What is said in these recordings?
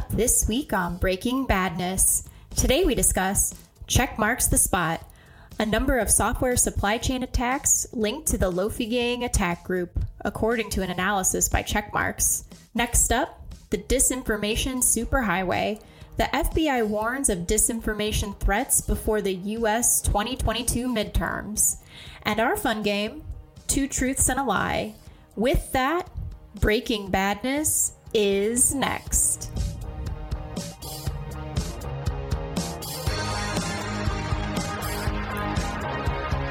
Up this week on Breaking Badness, today we discuss Checkmarx the Spot, a number of software supply chain attacks linked to the Lofy Gang attack group, according to an analysis by Checkmarx. Next up, the disinformation superhighway. The FBI warns of disinformation threats before the US 2022 midterms. And our fun game, Two Truths and a Lie. With that, Breaking Badness is next.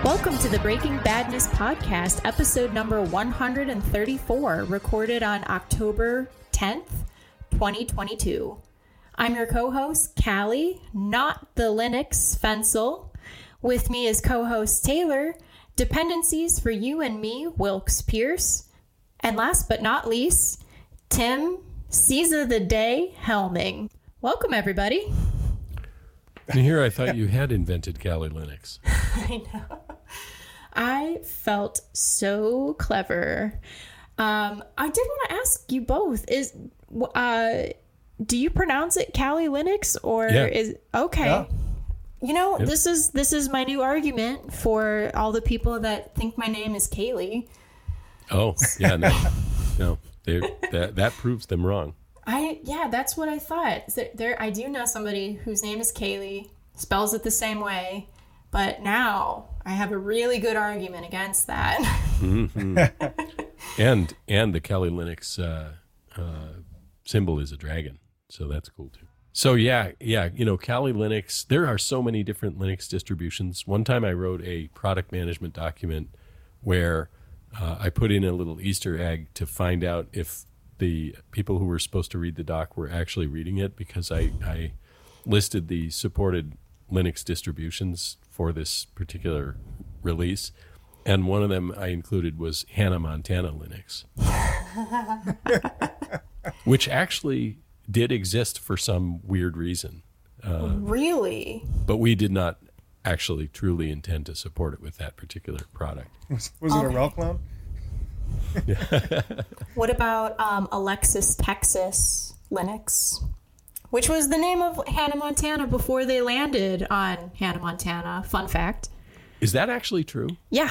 Welcome to the Breaking Badness podcast, episode number 134, recorded on October 10th, 2022. I'm your co host, Kali, not the Linux Fencl. With me is co host Taylor, dependencies for you and me, Wilkes Pierce. And last but not least, Tim Caesar the Day Helming. Welcome, everybody. And here I thought you had invented Kali Linux. I know. I felt so clever. Um, I did want to ask you both: Is uh, do you pronounce it Kali Linux or Yeah. is okay? Yeah. You know, Yep. this is this is my new argument for all the people that think my name is Kaylee. Oh, yeah, no, no, they, that that proves them wrong. I yeah, that's what I thought. There, there, I do know somebody whose name is Kaylee, spells it the same way, but now I have a really good argument against that. And and the Kali Linux uh, uh, symbol is a dragon, so that's cool too. So yeah, yeah, you know, Kali Linux. There are so many different Linux distributions. One time I wrote a product management document where uh, I put in a little Easter egg to find out if the people who were supposed to read the doc were actually reading it because I, I listed the supported Linux distributions for this particular release. And one of them I included was Hannah Montana Linux, which actually did exist for some weird reason. really? But we did not actually truly intend to support it with that particular product. Was, was it a rock clone? What about um, Alexis Texas Linux? Which was the name of Hannah Montana before they landed on Hannah Montana. Fun fact. Is that actually true? Yeah,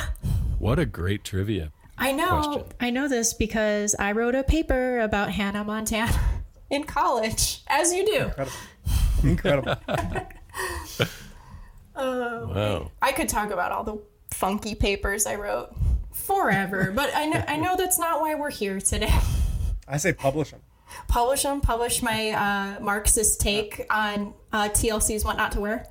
What a great trivia. I know. Question. I know this because I wrote a paper about Hannah Montana in college, as you do. Incredible. Incredible. Um, wow. I could talk about all the funky papers I wrote forever, but I know I know that's not why we're here today. I say publish them. Publish them. Publish my uh, Marxist take on uh, TLC's what not to wear.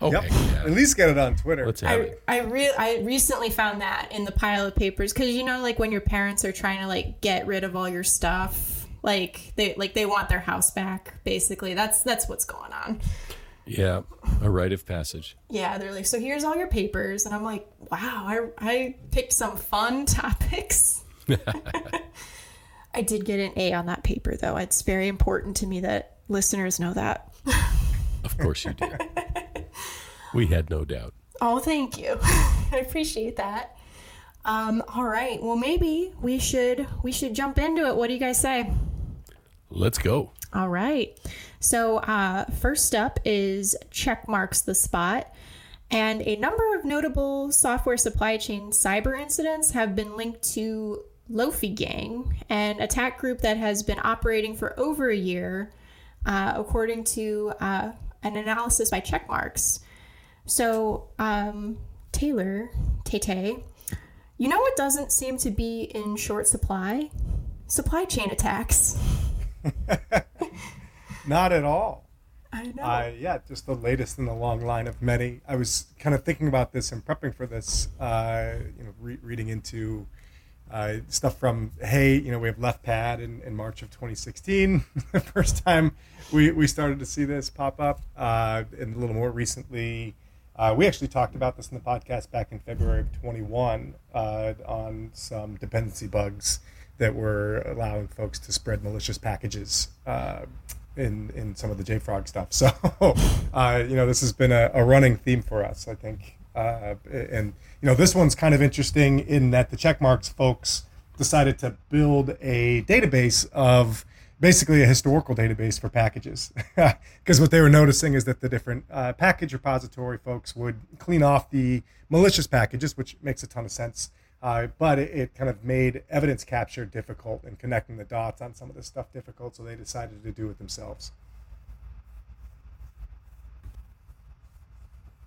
Okay. Yep. Yeah. At least get it on Twitter. Let's have I it. I re- I recently found that in the pile of papers because you know like when your parents are trying to like get rid of all your stuff like they like they want their house back basically that's that's what's going on Yeah. A rite of passage. yeah they're like so here's all your papers and I'm like wow I I picked some fun topics I did get an A on that paper though it's very important to me that listeners know that Of course you did. we had no doubt. Oh, thank you. I appreciate that. Um, all right. Well, maybe we should we should jump into it. What do you guys say? Let's go. All right. So, uh, first up is Checkmarx the Spot. And a number of notable software supply chain cyber incidents have been linked to Lofy Gang, an attack group that has been operating for over a year, uh, according to uh, an analysis by Checkmarx. So, um, Taylor, Tay you know what doesn't seem to be in short supply? Supply chain attacks. Not at all. I know. Uh, yeah, just the latest in the long line of many. I was kind of thinking about this and prepping for this. Uh, you know, re- reading into uh, stuff from Hey, you know, we have Left Pad in, in March of 2016. the first time we, we started to see this pop up, uh, and a little more recently, uh, we actually talked about this in the podcast back in February of 21 uh, on some dependency bugs that were allowing folks to spread malicious packages uh, in in some of the JFrog stuff. So, uh, you know, this has been a, a running theme for us, I think. Uh, and you know, this one's kind of interesting in that the Checkmarx folks decided to build a database of basically a historical database for packages. Because what they were noticing is that the different uh, package repository folks would clean off the malicious packages, which makes a ton of sense. Uh, but it, it, kind of made evidence capture difficult and connecting the dots on some of this stuff difficult, so they decided to do it themselves.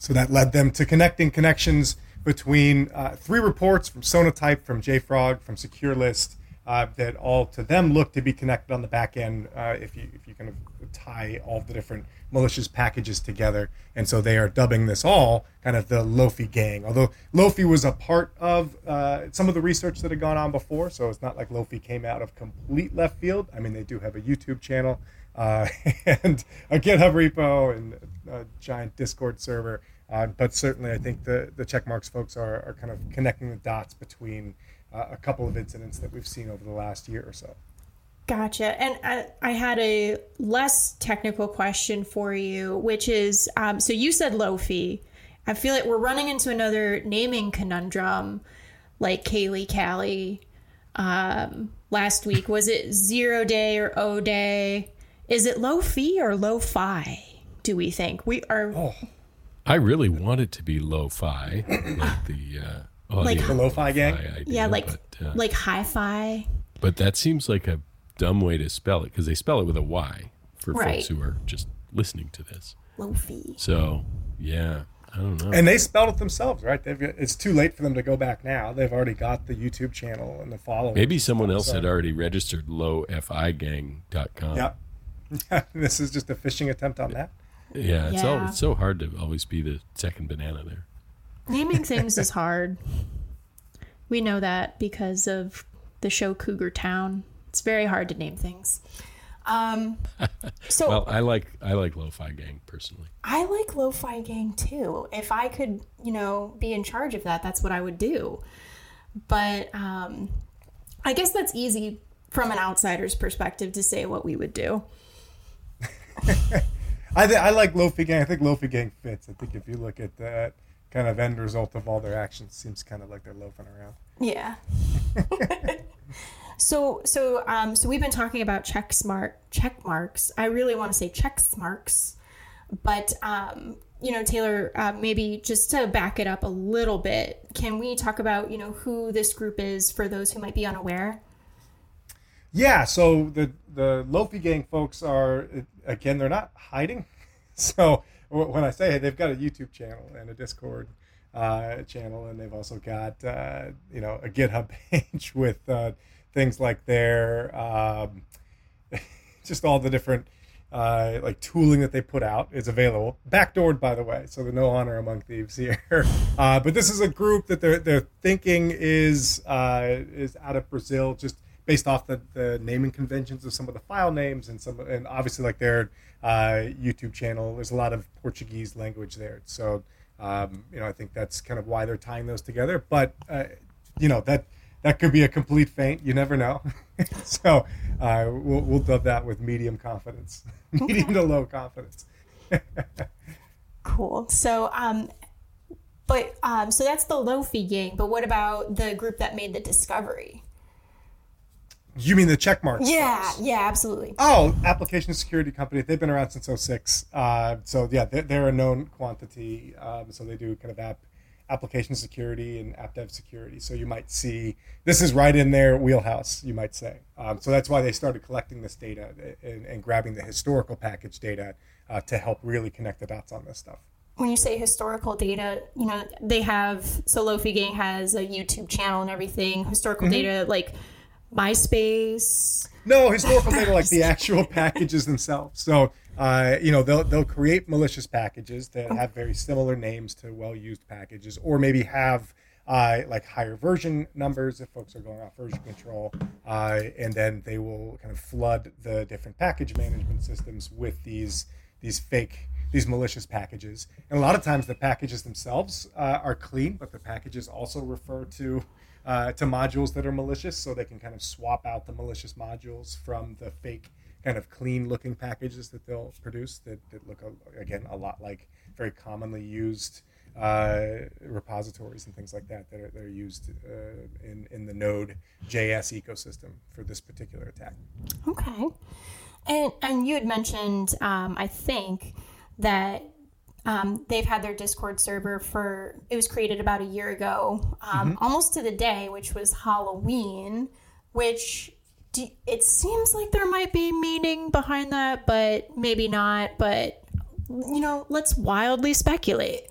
So that led them to connecting connections between uh, three reports from Sonatype, from JFrog, from SecureList, uh, that all to them look to be connected on the back end uh, if you if you kind of tie all the different malicious packages together. And so they are dubbing this all kind of the Lofy gang. Although Lofy was a part of uh, some of the research that had gone on before, so it's not like Lofy came out of complete left field. I mean, they do have a YouTube channel uh, and a GitHub repo and a giant Discord server. Uh, but certainly, I think the the Checkmarx folks are, are kind of connecting the dots between uh, a couple of incidents that we've seen over the last year or so. Gotcha. And I, I had a less technical question for you, which is um, so you said low fee. I feel like we're running into another naming conundrum like Kaylee Callie um, last week. Was it zero day or O day? Is it low fee or low fi? Do we think we are? Oh. I really want it to be lo-fi, like the uh, Like- The lo-fi gang? idea, yeah, like but, uh, like hi-fi. but that seems like a dumb way to spell it because they spell it with a Y for Right. folks who are just listening to this. Lo-fi. So yeah, I don't know. And they spelled it themselves, right? They've, it's too late for them to go back now. They've already got the YouTube channel and the following. Maybe someone else So- had already registered lowfigang.com. Yeah. this is just a phishing attempt on that. Yeah, it's all it's so hard to always be the second banana there. Naming things is hard. We know that because of the show Cougar Town. It's very hard to name things. Um, so Well, I like I like Lo-Fi Gang personally. I like Lo-Fi Gang too. If I could, you know, be in charge of that, that's what I would do. But um, I guess that's easy from an outsider's perspective to say what we would do. I, th- I like Lofy Gang. I think Lofy Gang fits. I think if you look at that kind of end result of all their actions, it seems kind of like they're loafing around. Yeah. so so um so we've been talking about check smart Checkmarx. I really want to say check marks, but um you know Taylor uh, maybe just to back it up a little bit, can we talk about you know who this group is for those who might be unaware? Yeah, so the the Lofy Gang folks are again they're not hiding. So when I say hey, they've got a YouTube channel and a Discord uh, channel, and they've also got uh, you know a GitHub page with uh, things like their um, just all the different uh, like tooling that they put out is available. Backdoored, by the way, so there's no honor among thieves here. Uh, but this is a group that they're they're thinking is uh, is out of Brazil, just based off the, the naming conventions of some of the file names and some and obviously like their uh, YouTube channel. There's a lot of Portuguese language there, so um, you know I think that's kind of why they're tying those together. But uh, you know that that could be a complete feint. You never know. so uh, we'll, we'll dub that with medium confidence, medium to low confidence. Cool. So um but um so that's the Lofy gang, but what about the group that made the discovery? You mean the Checkmarx? Yeah, yeah, absolutely. Oh, application security company. They've been around since 06. Uh, so yeah, they're, they're a known quantity. Um, so they do kind of app application security and app dev security. So you might see this is right in their wheelhouse. You might say. Um, so that's why they started collecting this data and, and grabbing the historical package data uh, to help really connect the dots on this stuff. when you say historical data, you know, they have so Lofy Gang has a YouTube channel and everything. Historical data like MySpace. No, historical data like the actual packages themselves. So, uh, you know, they'll they'll create malicious packages that have very similar names to well-used packages, or maybe have uh, like higher version numbers if folks are going off version control, uh, and then they will kind of flood the different package management systems with these these fake these malicious packages. And a lot of times the packages themselves uh, are clean, but the packages also refer to uh, to modules that are malicious, so they can kind of swap out the malicious modules from the fake kind of clean looking packages that they'll produce that, that look again a lot like very commonly used uh, repositories and things like that that are, that are used uh, in in the Node JS ecosystem for this particular attack. Okay, and and you had mentioned, um, I think that um, they've had their Discord server for it was created about a year ago, um, almost to the day, which was Halloween. Which do, it seems like there might be meaning behind that, but maybe not. But you know, let's wildly speculate.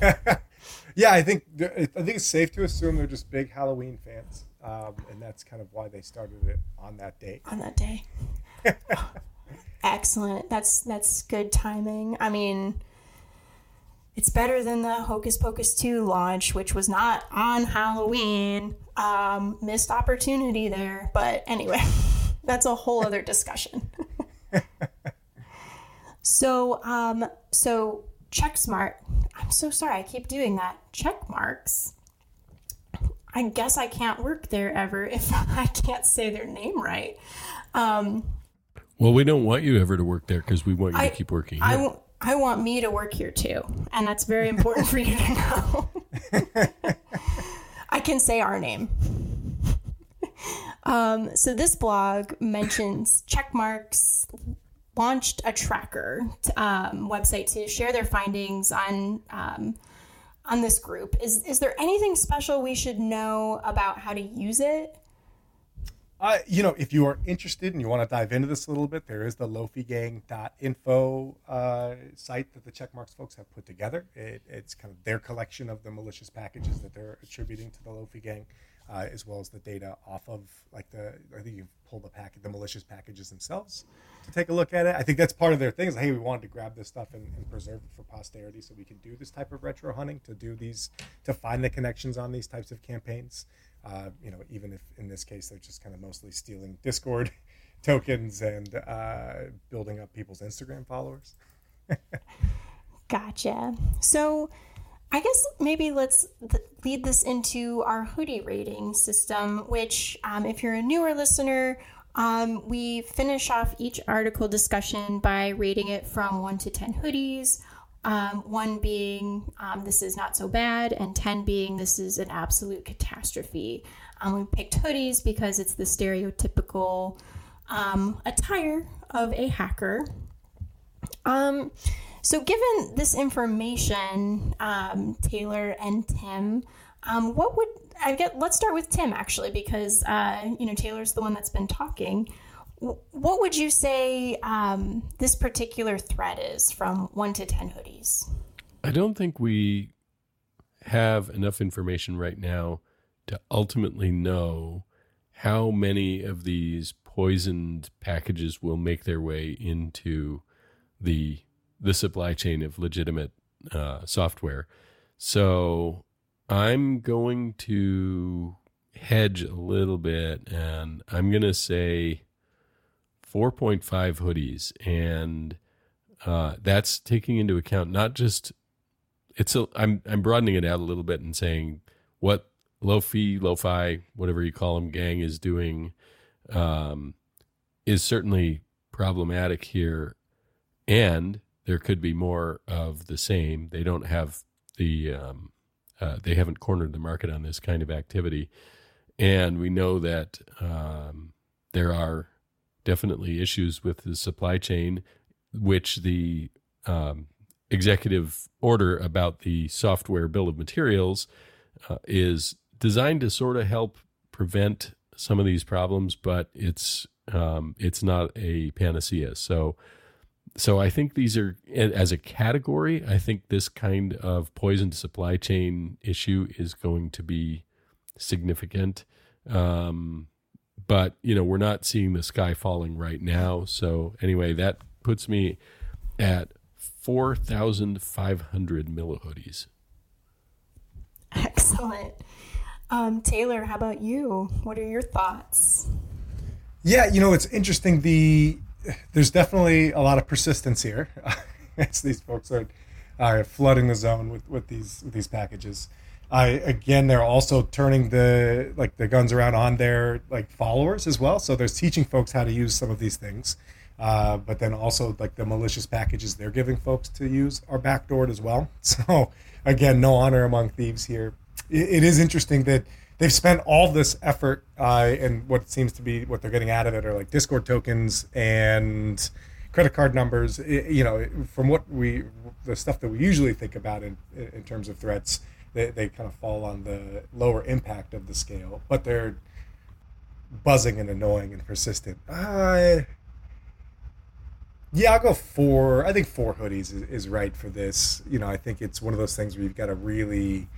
Yeah, I think I think it's safe to assume they're just big Halloween fans, um, and that's kind of why they started it on that date. on that day. Excellent. That's that's good timing. I mean, it's better than the Hocus Pocus 2 launch, which was not on Halloween. Um, missed opportunity there. But anyway, that's a whole other discussion. so, um, so Checksmart. I'm so sorry. I keep doing that. Checkmarx. I guess I can't work there ever if I can't say their name right. Um, Well, we don't want you ever to work there because we want you I- to keep working. I, here. w- I want me to work here too, and that's very important for you to know. I can say our name. Um, so this blog mentions Checkmarx launched a tracker t- um, website to share their findings on um, on this group. Is is there anything special we should know about how to use it? Uh, you know, if you are interested and you want to dive into this a little bit, there is the lofygang.info uh, site that the Checkmarx folks have put together. It, it's kind of their collection of the malicious packages that they're attributing to the Lofy gang, uh, as well as the data off of like the. I think you pull the packet, the malicious packages themselves to take a look at it. I think that's part of their thing. Is hey, we wanted to grab this stuff and, and preserve it for posterity, so we can do this type of retro hunting to do these to find the connections on these types of campaigns. Uh, you know, even if in this case they're just kind of mostly stealing Discord tokens and uh, building up people's Instagram followers. Gotcha. So, I guess maybe let's th- lead this into our hoodie rating system, which, um, if you're a newer listener, um, we finish off each article discussion by rating it from 1 to 10 hoodies. Um, one being um, this is not so bad, and 10 being this is an absolute catastrophe. Um, we picked hoodies because it's the stereotypical um, attire of a hacker. Um, so, given this information, um, Taylor and Tim, what would I get? Let's start with Tim actually, because uh, you know Taylor's the one that's been talking. What would you say um, this particular thread is from one to ten hoodies? I don't think we have enough information right now to ultimately know how many of these poisoned packages will make their way into the the supply chain of legitimate uh, software. So I'm going to hedge a little bit, and I'm going to say 4.5 hoodies, and uh, that's taking into account not just it's a I'm I'm broadening it out a little bit and saying what Lofy, Lo-Fi, whatever you call them, gang is doing um, is certainly problematic here, and there could be more of the same. They don't have the um, uh, they haven't cornered the market on this kind of activity, and we know that um, there are definitely issues with the supply chain, which the um, executive order about the software bill of materials uh, is designed to sort of help prevent some of these problems, but it's um, it's not a panacea. So, so I think these are as a category. I think this kind of poisoned supply chain issue is going to be significant. Um, but you know we're not seeing the sky falling right now. So anyway, that puts me at four thousand five hundred millihoodies. Excellent. Um, Taylor, how about you? What are your thoughts? Yeah, you know, it's interesting. The there's definitely a lot of persistence here, as these folks are are flooding the zone with, with these with these packages. I again, they're also turning the like the guns around on their like followers as well. So they're teaching folks how to use some of these things. Uh, but then also like the malicious packages they're giving folks to use are backdoored as well. So again, no honor among thieves here. it, it is interesting that they've spent all this effort uh, and what seems to be what they're getting out of it are like Discord tokens and credit card numbers. It, you know, from what we the stuff that we usually think about in in terms of threats, they, they kind of fall on the lower impact of the scale, but they're buzzing and annoying and persistent. Uh, yeah, I'll go four. I think four hoodies is, is right for this. You know, I think it's one of those things where you've got to really.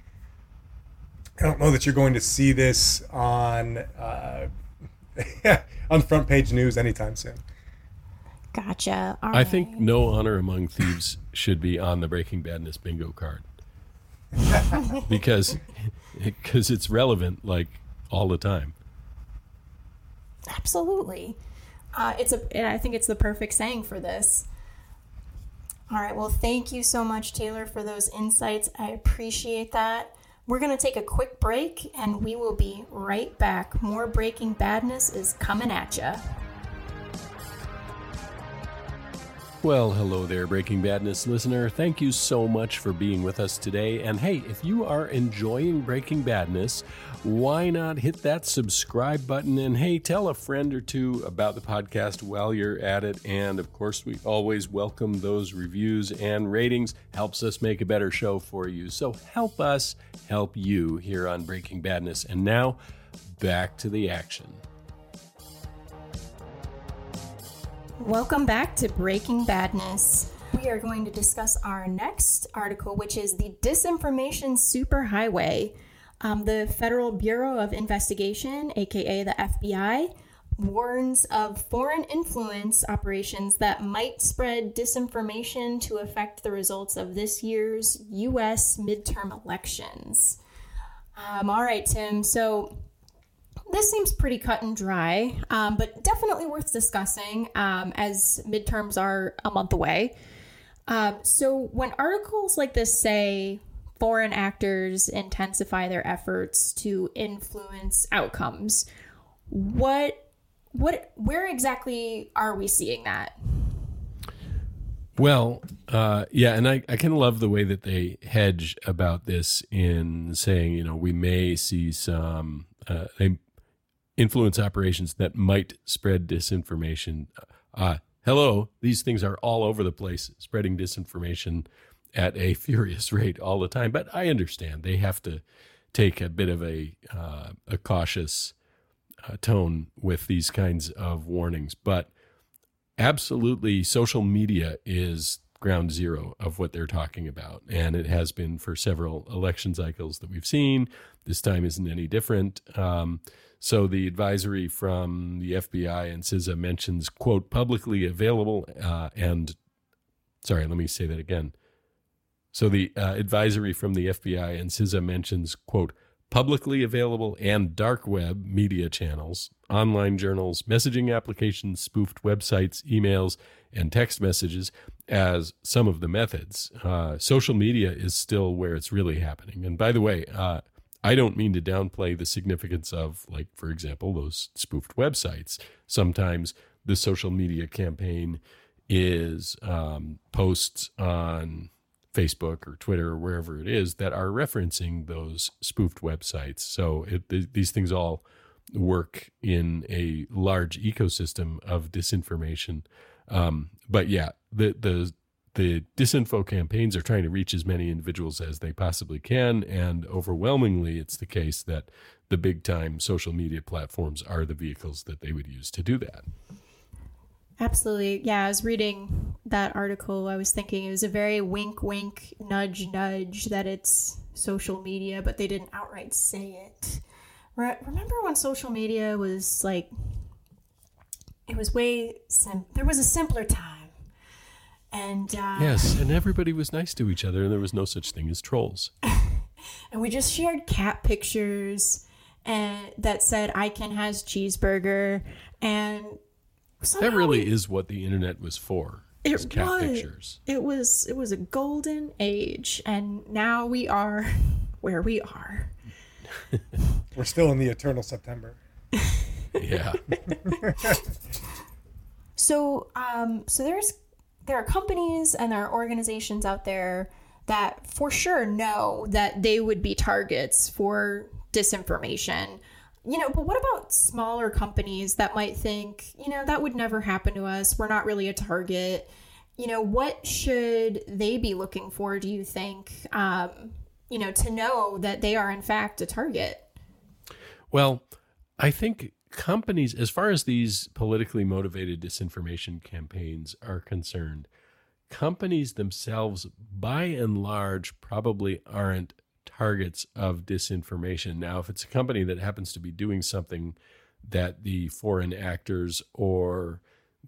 I don't know that you're going to see this on uh, on front page news anytime soon. Gotcha. All I think no honor among thieves should be on the Breaking Badness bingo card because because it's relevant like all the time. Absolutely. Uh, it's a. I think it's the perfect saying for this. All right. Well, thank you so much, Taylor, for those insights. I appreciate that. We're going to take a quick break and we will be right back. More Breaking Badness is coming at you. Well, hello there, Breaking Badness listener. Thank you so much for being with us today. And hey, if you are enjoying Breaking Badness, why not hit that subscribe button? And hey, tell a friend or two about the podcast while you're at it. And of course, we always welcome those reviews and ratings. Helps us make a better show for you. So help us help you here on Breaking Badness. And now, back to the action. Welcome back to Breaking Badness. We are going to discuss our next article, which is the Disinformation Superhighway. Um, the Federal Bureau of Investigation, aka the FBI, warns of foreign influence operations that might spread disinformation to affect the results of this year's U.S. midterm elections. Um, all right, Tim. So this seems pretty cut and dry, um, but definitely worth discussing um, as midterms are a month away. Um, so, when articles like this say foreign actors intensify their efforts to influence outcomes, what, what, where exactly are we seeing that? Well, uh, yeah, and I, I kind of love the way that they hedge about this in saying, you know, we may see some, uh, they influence operations that might spread disinformation. Uh, hello, these things are all over the place, spreading disinformation at a furious rate all the time. But I understand they have to take a bit of a uh, a cautious uh, tone with these kinds of warnings. But absolutely, social media is ground zero of what they're talking about, and it has been for several election cycles that we've seen. This time isn't any different. Um, so the advisory from the FBI and CISA mentions, quote, publicly available uh, and, sorry, let me say that again. So the uh, advisory from the FBI and CISA mentions, quote, publicly available and dark web media channels, online journals, messaging applications, spoofed websites, emails, and text messages as some of the methods. Uh, social media is still where it's really happening. And by the way, uh, I don't mean to downplay the significance of, like, for example, those spoofed websites. Sometimes the social media campaign is um, posts on Facebook or Twitter or wherever it is that are referencing those spoofed websites. So it, th- these things all work in a large ecosystem of disinformation. Um, but yeah, the the the disinfo campaigns are trying to reach as many individuals as they possibly can. And overwhelmingly, it's the case that the big time social media platforms are the vehicles that they would use to do that. Absolutely. Yeah, I was reading that article. I was thinking it was a very wink, wink, nudge, nudge that it's social media, but they didn't outright say it. Remember when social media was like, it was way, sim- there was a simpler time and uh, yes, and everybody was nice to each other, and there was no such thing as trolls. and we just shared cat pictures and that said I Can Has Cheezburger, and that really we, is what the internet was for. It cat was, pictures. It was it was a golden age, and now we are where we are. We're still in the eternal September. yeah. so um, so there's there are companies and there are organizations out there that for sure know that they would be targets for disinformation. You know, but what about smaller companies that might think, you know, that would never happen to us. We're not really a target. You know, what should they be looking for, do you think, um, you know, to know that they are in fact a target? Well, I think companies, as far as these politically motivated disinformation campaigns are concerned, companies themselves, by and large, probably aren't targets of disinformation. Now, if it's a company that happens to be doing something that the foreign actors or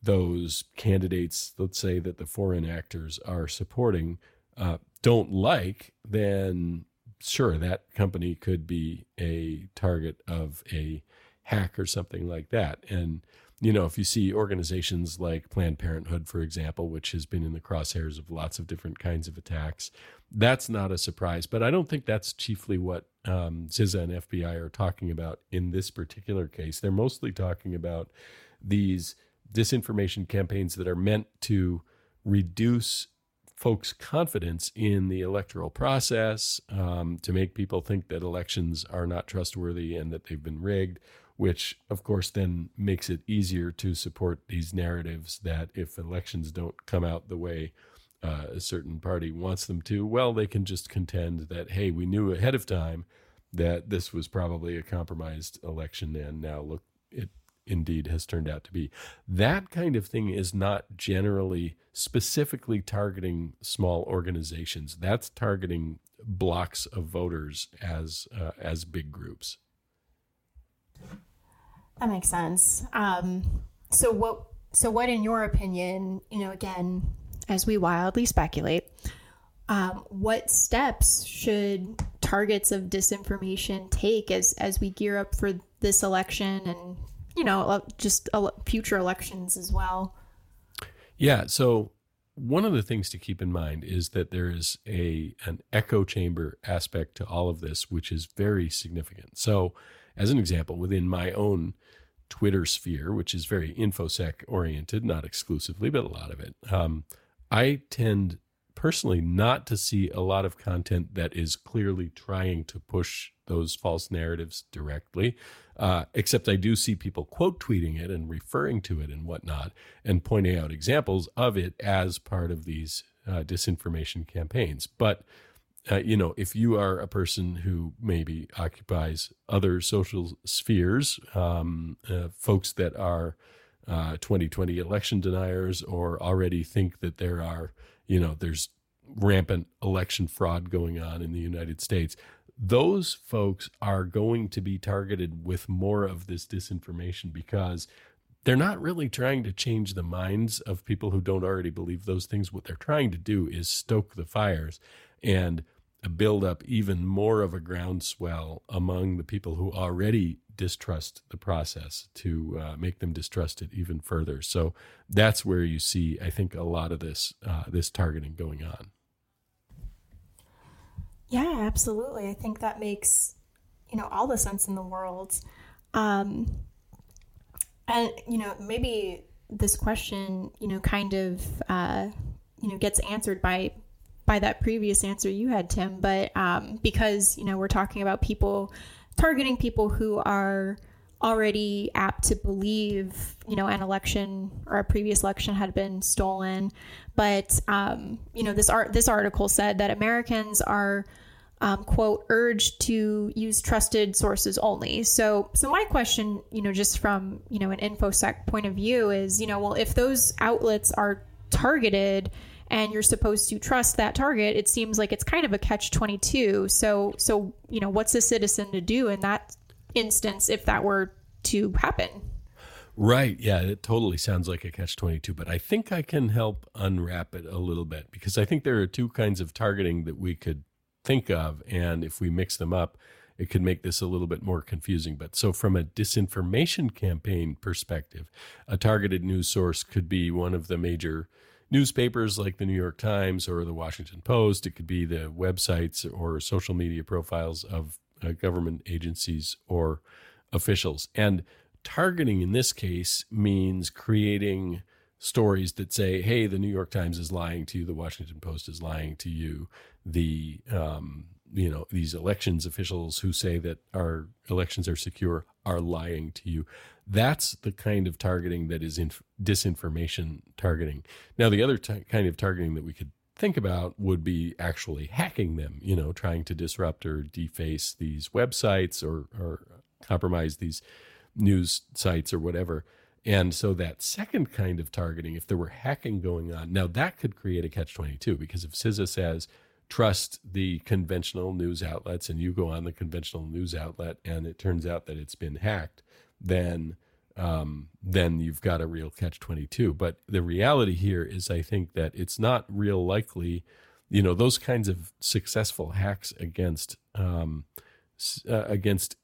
those candidates, let's say that the foreign actors are supporting, uh, don't like, then sure, that company could be a target of a hack or something like that. And, you know, if you see organizations like Planned Parenthood, for example, which has been in the crosshairs of lots of different kinds of attacks, that's not a surprise. But I don't think that's chiefly what um, CISA and FBI are talking about in this particular case. They're mostly talking about these disinformation campaigns that are meant to reduce folks' confidence in the electoral process, um, to make people think that elections are not trustworthy and that they've been rigged, which of course then makes it easier to support these narratives that if elections don't come out the way uh, a certain party wants them to, well, they can just contend that, hey, we knew ahead of time that this was probably a compromised election, and now look, it indeed has turned out to be. That kind of thing is not generally specifically targeting small organizations. That's targeting blocks of voters as uh, as big groups. That makes sense. Um, so what? So what, in your opinion, you know, again, as we wildly speculate, um, what steps should targets of disinformation take as as we gear up for this election and you know, uh, just future elections as well. Yeah. So one of the things to keep in mind is that there is a an echo chamber aspect to all of this, which is very significant. So, as an example, within my own Twitter sphere, which is very infosec oriented, not exclusively, but a lot of it, um, I tend personally not to see a lot of content that is clearly trying to push those false narratives directly. Uh, except I do see people quote tweeting it and referring to it and whatnot, and pointing out examples of it as part of these uh, disinformation campaigns. But uh, you know, if you are a person who maybe occupies other social spheres, um, uh, folks that are 2020 uh, election deniers, or already think that there are, you know, there's rampant election fraud going on in the United States, those folks are going to be targeted with more of this disinformation because they're not really trying to change the minds of people who don't already believe those things. What they're trying to do is stoke the fires and build up even more of a groundswell among the people who already distrust the process to uh, make them distrust it even further. So that's where you see, I think, a lot of this uh, this targeting going on. Yeah, absolutely. I think that makes, you know, all the sense in the world. Um, and, you know, maybe this question, you know, kind of, uh, you know, gets answered by by that previous answer you had, Tim. But um, because you know we're talking about people targeting people who are already apt to believe, you know, an election or a previous election had been stolen. But um, you know, this art this article said that Americans are um, quote urged to use trusted sources only so so my question you know just from you know an infosec point of view is you know well if those outlets are targeted and you're supposed to trust that target it seems like it's kind of a catch 22 so so you know what's a citizen to do in that instance if that were to happen Right. Yeah, it totally sounds like a catch 22, but I think I can help unwrap it a little bit because I think there are two kinds of targeting that we could think of. And if we mix them up, it could make this a little bit more confusing. But so, from a disinformation campaign perspective, a targeted news source could be one of the major newspapers like the New York Times or the Washington Post. It could be the websites or social media profiles of uh, government agencies or officials. And targeting in this case means creating stories that say, "Hey, the New York Times is lying to you, the Washington Post is lying to you, the um, you know these elections officials who say that our elections are secure are lying to you." That's the kind of targeting that is inf- disinformation targeting. Now, the other t- kind of targeting that we could think about would be actually hacking them, you know, trying to disrupt or deface these websites or, or compromise these news sites or whatever. And so that second kind of targeting, if there were hacking going on, now that could create a catch 22 because if CISA says, trust the conventional news outlets and you go on the conventional news outlet and it turns out that it's been hacked, then um, then you've got a real catch 22. But the reality here is, I think that it's not real likely, you know, those kinds of successful hacks against um, uh, against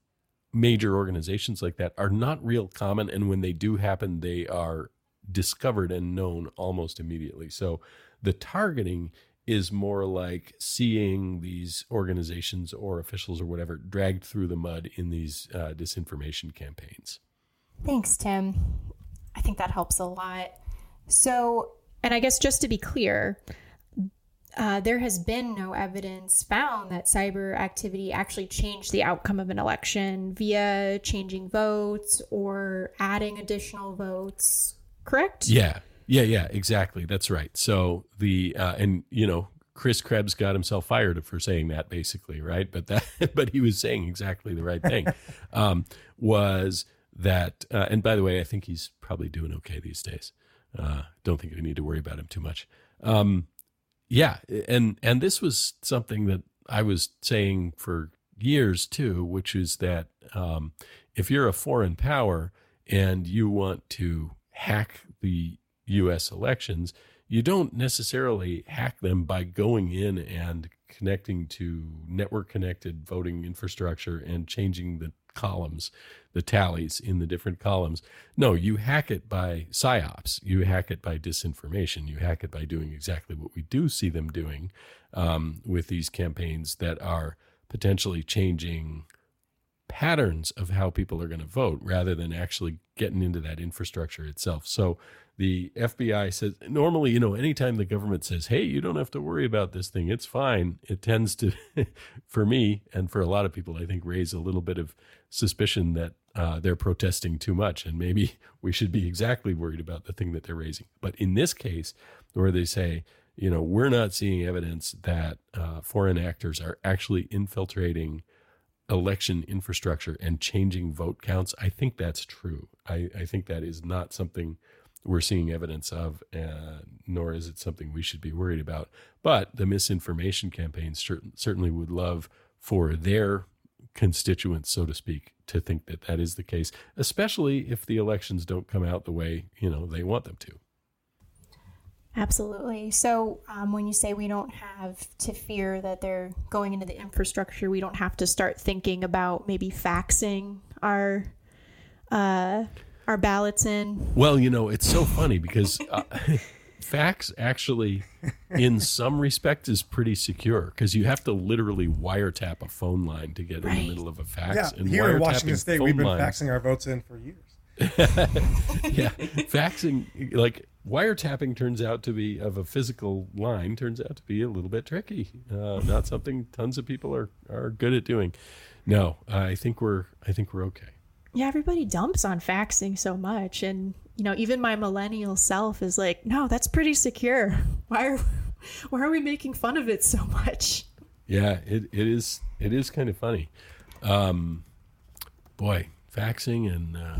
major organizations like that are not real common. And when they do happen, they are discovered and known almost immediately. So the targeting is more like seeing these organizations or officials or whatever dragged through the mud in these uh, disinformation campaigns. Thanks, Tim. I think that helps a lot. So, and I guess just to be clear, uh, there has been no evidence found that cyber activity actually changed the outcome of an election via changing votes or adding additional votes. Correct? Yeah, yeah, yeah. Exactly. That's right. So the uh, and you know Chris Krebs got himself fired for saying that, basically, right? But that, but he was saying exactly the right thing. Um, was that, uh, and by the way, I think he's probably doing okay these days. Uh, don't think we need to worry about him too much. Um, yeah, and and this was something that I was saying for years too, which is that um, if you're a foreign power and you want to hack the U.S. elections, you don't necessarily hack them by going in and connecting to network connected voting infrastructure and changing the columns, the tallies in the different columns. No, you hack it by psyops. You hack it by disinformation. You hack it by doing exactly what we do see them doing um, with these campaigns that are potentially changing patterns of how people are going to vote rather than actually getting into that infrastructure itself. So the FBI says normally, you know, anytime the government says, "Hey, you don't have to worry about this thing. It's fine." It tends to for me and for a lot of people I think raise a little bit of suspicion that uh, they're protesting too much and maybe we should be exactly worried about the thing that they're raising. But in this case where they say, you know, we're not seeing evidence that uh, foreign actors are actually infiltrating election infrastructure and changing vote counts, I think that's true. I, I think that is not something we're seeing evidence of, uh, nor is it something we should be worried about. But the misinformation campaigns certainly would love for their constituents, so to speak, to think that that is the case, especially if the elections don't come out the way you know they want them to. Absolutely. So, um, when you say we don't have to fear that they're going into the infrastructure, we don't have to start thinking about maybe faxing our uh, our ballots in. Well, you know, it's so funny because uh, fax actually, in some respect, is pretty secure because you have to literally wiretap a phone line to get right. in the middle of a fax. Yeah, and here in Washington State, we've been lines, faxing our votes in for years. yeah, faxing like wiretapping turns out to be of a physical line turns out to be a little bit tricky. Uh, not something tons of people are are good at doing. No, I think we're I think we're okay. Yeah, everybody dumps on faxing so much, and you know, even my millennial self is like, "No, that's pretty secure. Why are why are we making fun of it so much?" Yeah, it, it is it is kind of funny. Um, boy, faxing and. Uh,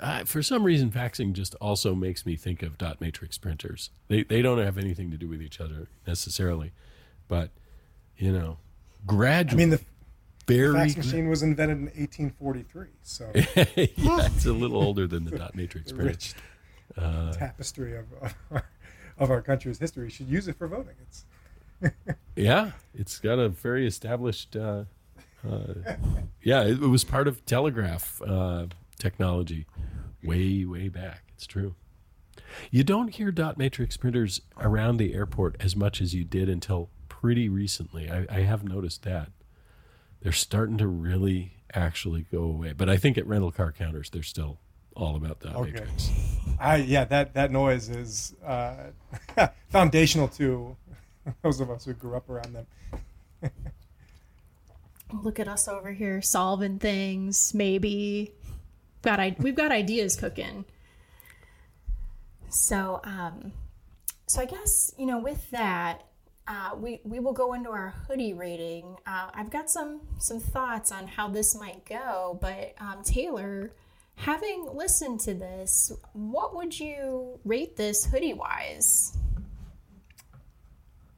uh, for some reason, faxing just also makes me think of dot matrix printers. They they don't have anything to do with each other necessarily, but you know, gradually. I mean, the, very the fax machine was invented in 1843, so yeah, it's a little older than the dot matrix printer. Rich uh, tapestry of, of our, of our country's history. should use it for voting. It's yeah, it's got a very established. Uh, uh, yeah, it, it, was part of telegraph uh, technology way, way back. It's true. You don't hear dot matrix printers around the airport as much as you did until pretty recently. I, I have noticed that. They're starting to really actually go away. But I think at rental car counters, they're still all about that Okay. matrix. I yeah, that that noise is uh, foundational to those of us who grew up around them. Look at us over here solving things. Maybe got I we've got ideas cooking. So um, so I guess you know with that. Uh, we, we will go into our hoodie rating. Uh, I've got some some thoughts on how this might go, but um, Taylor, having listened to this, what would you rate this hoodie wise?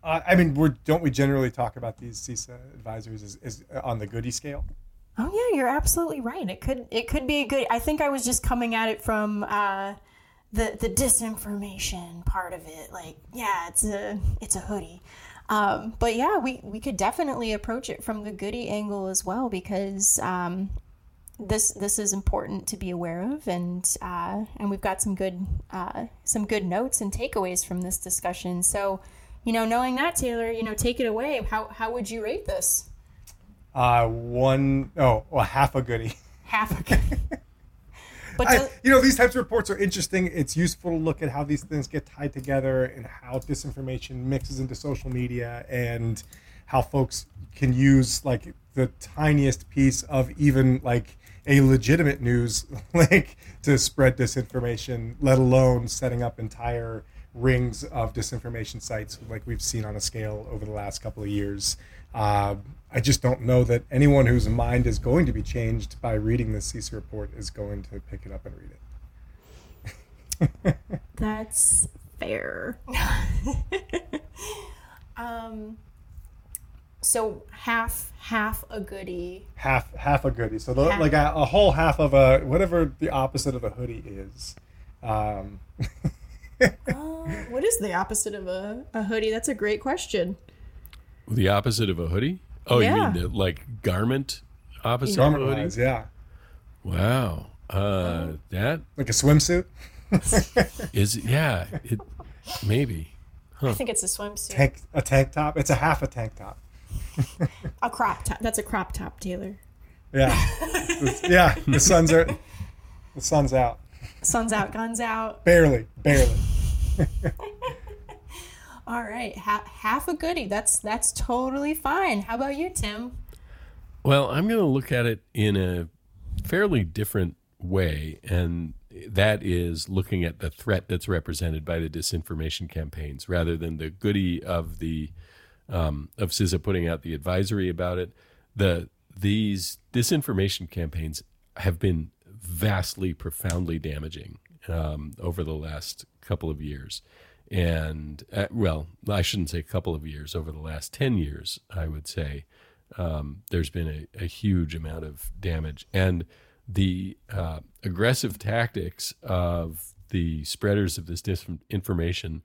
Uh, I mean, we're, don't we generally talk about these CISA advisories as, as on the goodie scale? Oh yeah, you're absolutely right. It could it could be a good. I think I was just coming at it from uh, the the disinformation part of it. Like, yeah, it's a it's a hoodie. Um, but yeah, we we could definitely approach it from the goodie angle as well because um, this this is important to be aware of, and uh, and we've got some good uh, some good notes and takeaways from this discussion. So, you know, knowing that Taylor, you know, take it away. How how would you rate this? Uh, one, oh, well, half a goodie. Half a. goodie. but I, you know, these types of reports are interesting. It's useful to look at how these things get tied together and how disinformation mixes into social media and how folks can use like the tiniest piece of even like a legitimate news link to spread disinformation, let alone setting up entire rings of disinformation sites like we've seen on a scale over the last couple of years. Uh, I just don't know that anyone whose mind is going to be changed by reading the CISA report is going to pick it up and read it. That's fair. um, so half half a goodie. Half half a goodie, so the, Half. like a, a whole half of a whatever the opposite of a hoodie is. Um, what is the opposite of a, a hoodie? That's a great question. The opposite of a hoodie? Oh, Yeah. you mean the, like garment opposite garment of a hoodie? wise, yeah, Wow. Uh, that like a swimsuit, is yeah. It maybe. I think it's a swimsuit. tank a tank top. It's a half a tank top. A crop top. That's a crop top, Taylor. Yeah, yeah. The sun's are the sun's out. Sun's out, guns out. Barely, barely. All right, ha- half a goodie. That's that's totally fine. How about you, Tim? Well, I'm going to look at it in a fairly different way, and that is looking at the threat that's represented by the disinformation campaigns, rather than the goodie of the um, of CISA putting out the advisory about it. The these disinformation campaigns have been vastly, profoundly damaging um, over the last couple of years. And uh, well, I shouldn't say a couple of years. Over the last ten years, I would say um, there's been a, a huge amount of damage, and the uh, aggressive tactics of the spreaders of this disinformation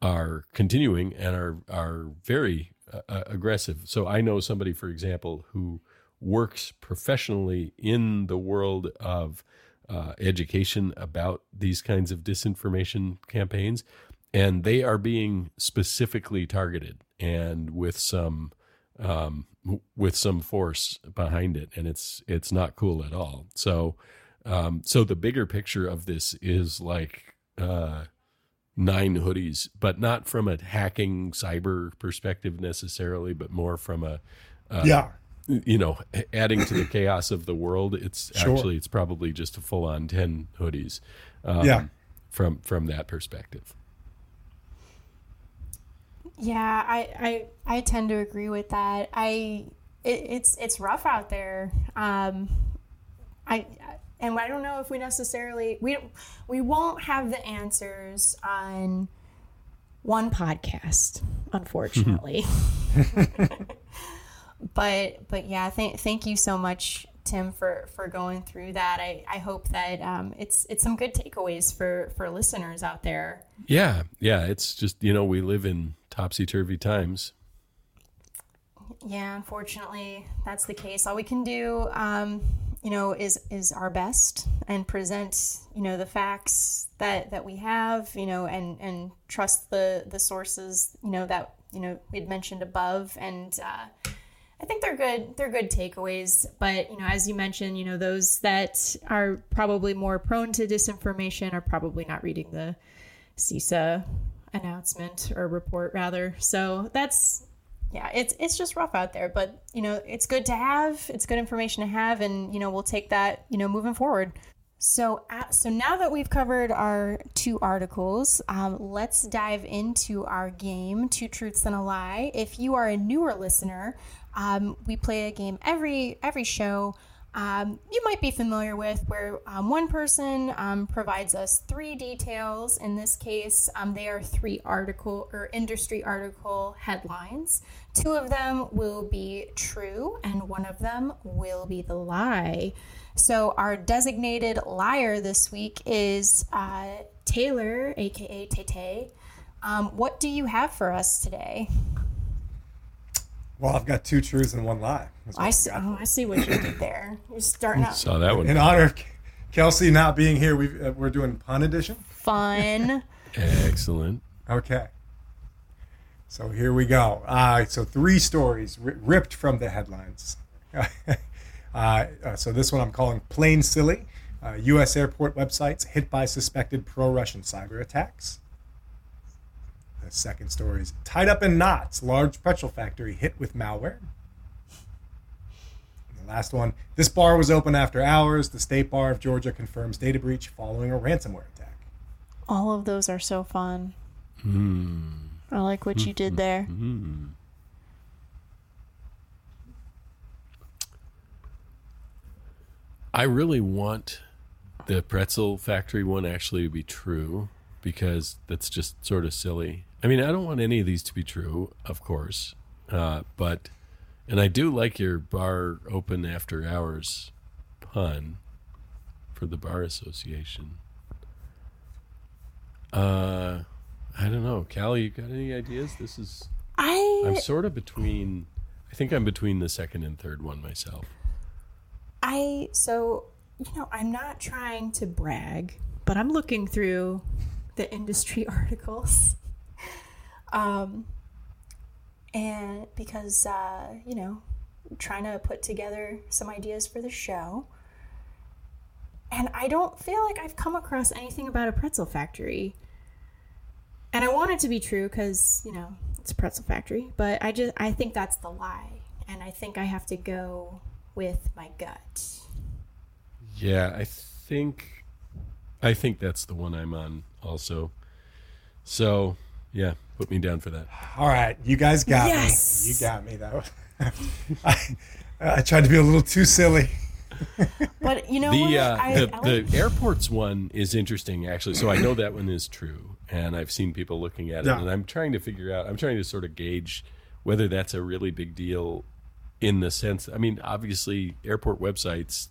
are continuing and are are very uh, uh, aggressive. So I know somebody, for example, who works professionally in the world of uh, education about these kinds of disinformation campaigns, and they are being specifically targeted and with some um, with some force behind it, and it's it's not cool at all. So, um, so the bigger picture of this is like uh, nine hoodies, but not from a hacking cyber perspective necessarily, but more from a yeah, you know adding to the chaos of the world. It's Sure. actually it's probably just a full on ten hoodies. Um, Yeah. from from that perspective. Yeah, I, I I tend to agree with that. I it, it's it's rough out there. Um, I and I don't know if we necessarily we we won't have the answers on one podcast, unfortunately. but but yeah, thank thank you so much, Tim, for for going through that. I I hope that um, it's it's some good takeaways for for listeners out there. Yeah, yeah. It's just you know we live in topsy turvy times. Yeah, unfortunately, that's the case. All we can do, um, you know, is is our best and present, you know, the facts that that we have, you know, and and trust the the sources, you know, that you know we'd mentioned above, and uh, I think they're good. They're good takeaways, but you know, as you mentioned, you know, those that are probably more prone to disinformation are probably not reading the CISA announcement or report rather. So that's yeah, it's it's just rough out there, but you know, it's good to have. It's good information to have, and you know, we'll take that you know moving forward. So, uh, so now that we've covered our two articles, um, let's dive into our game, Two Truths and a Lie. If you are a newer listener, um, we play a game every every show. Um, you might be familiar with where um, one person um, provides us three details. In this case, um, they are three article or industry article headlines. Two of them will be true, and one of them will be the lie. So, our designated liar this week is uh, Taylor, aka Tete. Um, what do you have for us today? Well, I've got two truths and one lie. I see, oh, I see what you did there. You're starting out Saw that one. In honor of Kelsey not being here, we've, uh, we're doing pun edition. fun. Excellent. Okay. So here we go. Uh, so three stories ri ripped from the headlines. uh, uh, so this one I'm calling plain silly. Uh, U.S. airport websites hit by suspected pro-Russian cyber attacks. The second story is tied up in knots. Large pretzel factory hit with malware. And the last one: this bar was open after hours. The State Bar of Georgia confirms data breach following a ransomware attack. All of those are so fun. Hmm. I like what you did there. Hmm. I really want the pretzel factory one actually to be true because that's just sort of silly. I mean, I don't want any of these to be true, of course, uh, but and I do like your bar open after hours pun for the bar association. Uh, I don't know, Kali. You got any ideas? This is I I'm sort of between. I think I'm between the second and third one myself. I so you know I'm not trying to brag, but I'm looking through the industry articles, um, and because uh, you know trying to put together some ideas for the show, and I don't feel like I've come across anything about a pretzel factory. And I want it to be true because you know it's a pretzel factory, but I just I think that's the lie, and I think I have to go with my gut. Yeah, I think I think that's the one I'm on also. So, yeah, put me down for that. All right, you guys got Yes! me. You got me. That was, I, I tried to be a little too silly. But you know The what? uh, I, the, I like- the airports one is interesting actually. So I know that one is true and I've seen people looking at it Yeah. and I'm trying to figure out I'm trying to sort of gauge whether that's a really big deal in the sense I mean obviously airport websites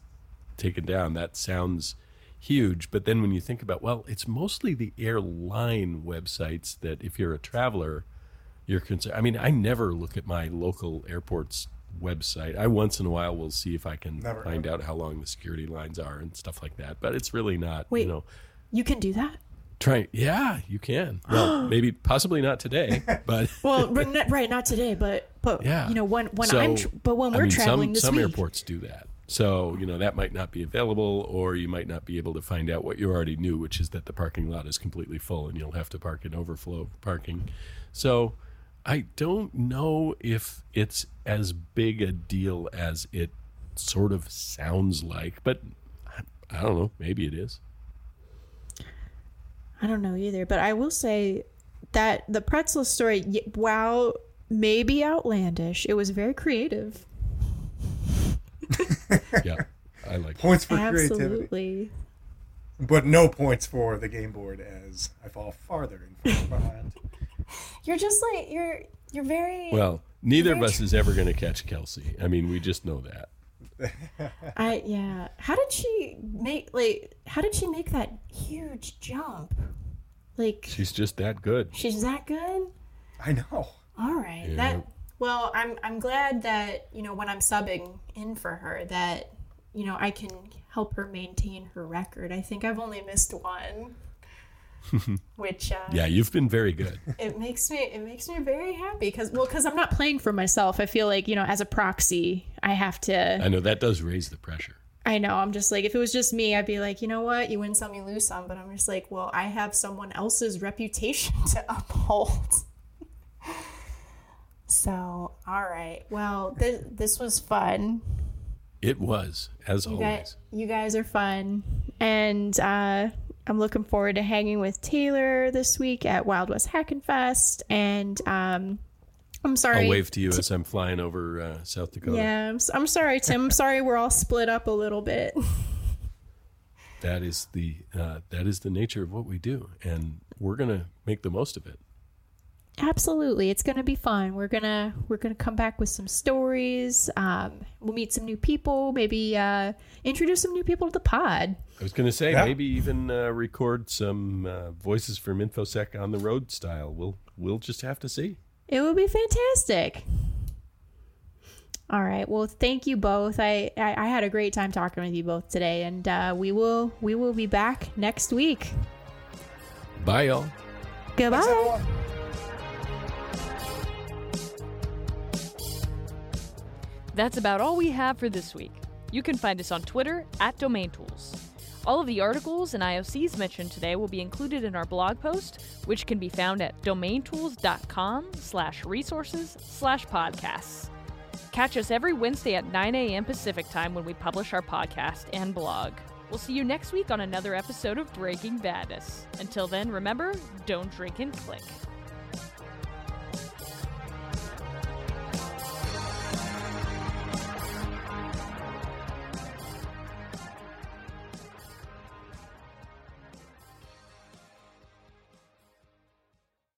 taken down that sounds huge but then when you think about well it's mostly the airline websites that if you're a traveler you're concerned I mean I never look at my local airport's website I once in a while will see if I can Never, find out how long the security lines are and stuff like that but it's really not Wait. you know you can do that. trying yeah you can well maybe possibly not today but Well, right, not, today, but but Yeah. you know when when So, I'm tr- but when we're mean, traveling some, this some week, airports do that so you know that might not be available or you might not be able to find out what you already knew which is that the parking lot is completely full and you'll have to park in overflow parking. So i don't know if it's as big a deal as it sort of sounds like but I- don't know. Maybe it is. I don't know either, but I will say that the pretzel story, while maybe outlandish, it was very creative. Yeah i like it. Points for creativity, Absolutely. but no points for the game board as I fall farther and farther behind. You're just like you're you're very. well neither of us is ever going to catch kelsey i mean we just know that I yeah. How did she make like? How did she make that huge jump? Like she's just that good she's that good. I know. All right. Yeah. That well, I'm I'm glad that, you know, when I'm subbing in for her that, you know, I can help her maintain her record. I think I've only missed one. which uh, Yeah, you've been very good. it makes me it makes me very happy because well because I'm not playing for myself. I feel like you know as a proxy I have to. I know that does raise the pressure. I know I'm just like if it was just me I'd be like you know what you win some you lose some but I'm just like well I have someone else's reputation to uphold. So all right well this this was fun. It was, as You always. guys, you guys are fun, and uh, I'm looking forward to hanging with Taylor this week at Wild West Hackin' Fest. And um, I'm sorry. I'll wave to you as I'm flying over uh, South Dakota. Yeah, I'm, I'm sorry, Tim. I'm sorry we're all split up a little bit. That is the uh, that is the nature of what we do, and we're gonna make the most of it. Absolutely, it's gonna be fun. We're gonna we're gonna come back with some stories. Um, we'll meet some new people. Maybe uh, introduce some new people to the pod. I was gonna say Yeah. maybe even uh, record some uh, voices from InfoSec on the road style. We'll we'll just have to see. It would be fantastic. All right. Well, thank you both. I, I, I had a great time talking with you both today, and uh, we will we will be back next week. Bye, y'all. Goodbye. That's about all we have for this week. You can find us on Twitter at Domain Tools. All of the articles and IOCs mentioned today will be included in our blog post, which can be found at domaintools.com slash resources slash podcasts. Catch us every Wednesday at 9 a.m. Pacific time when we publish our podcast and blog. We'll see you next week on another episode of Breaking Badness. Until then, remember, don't drink and click.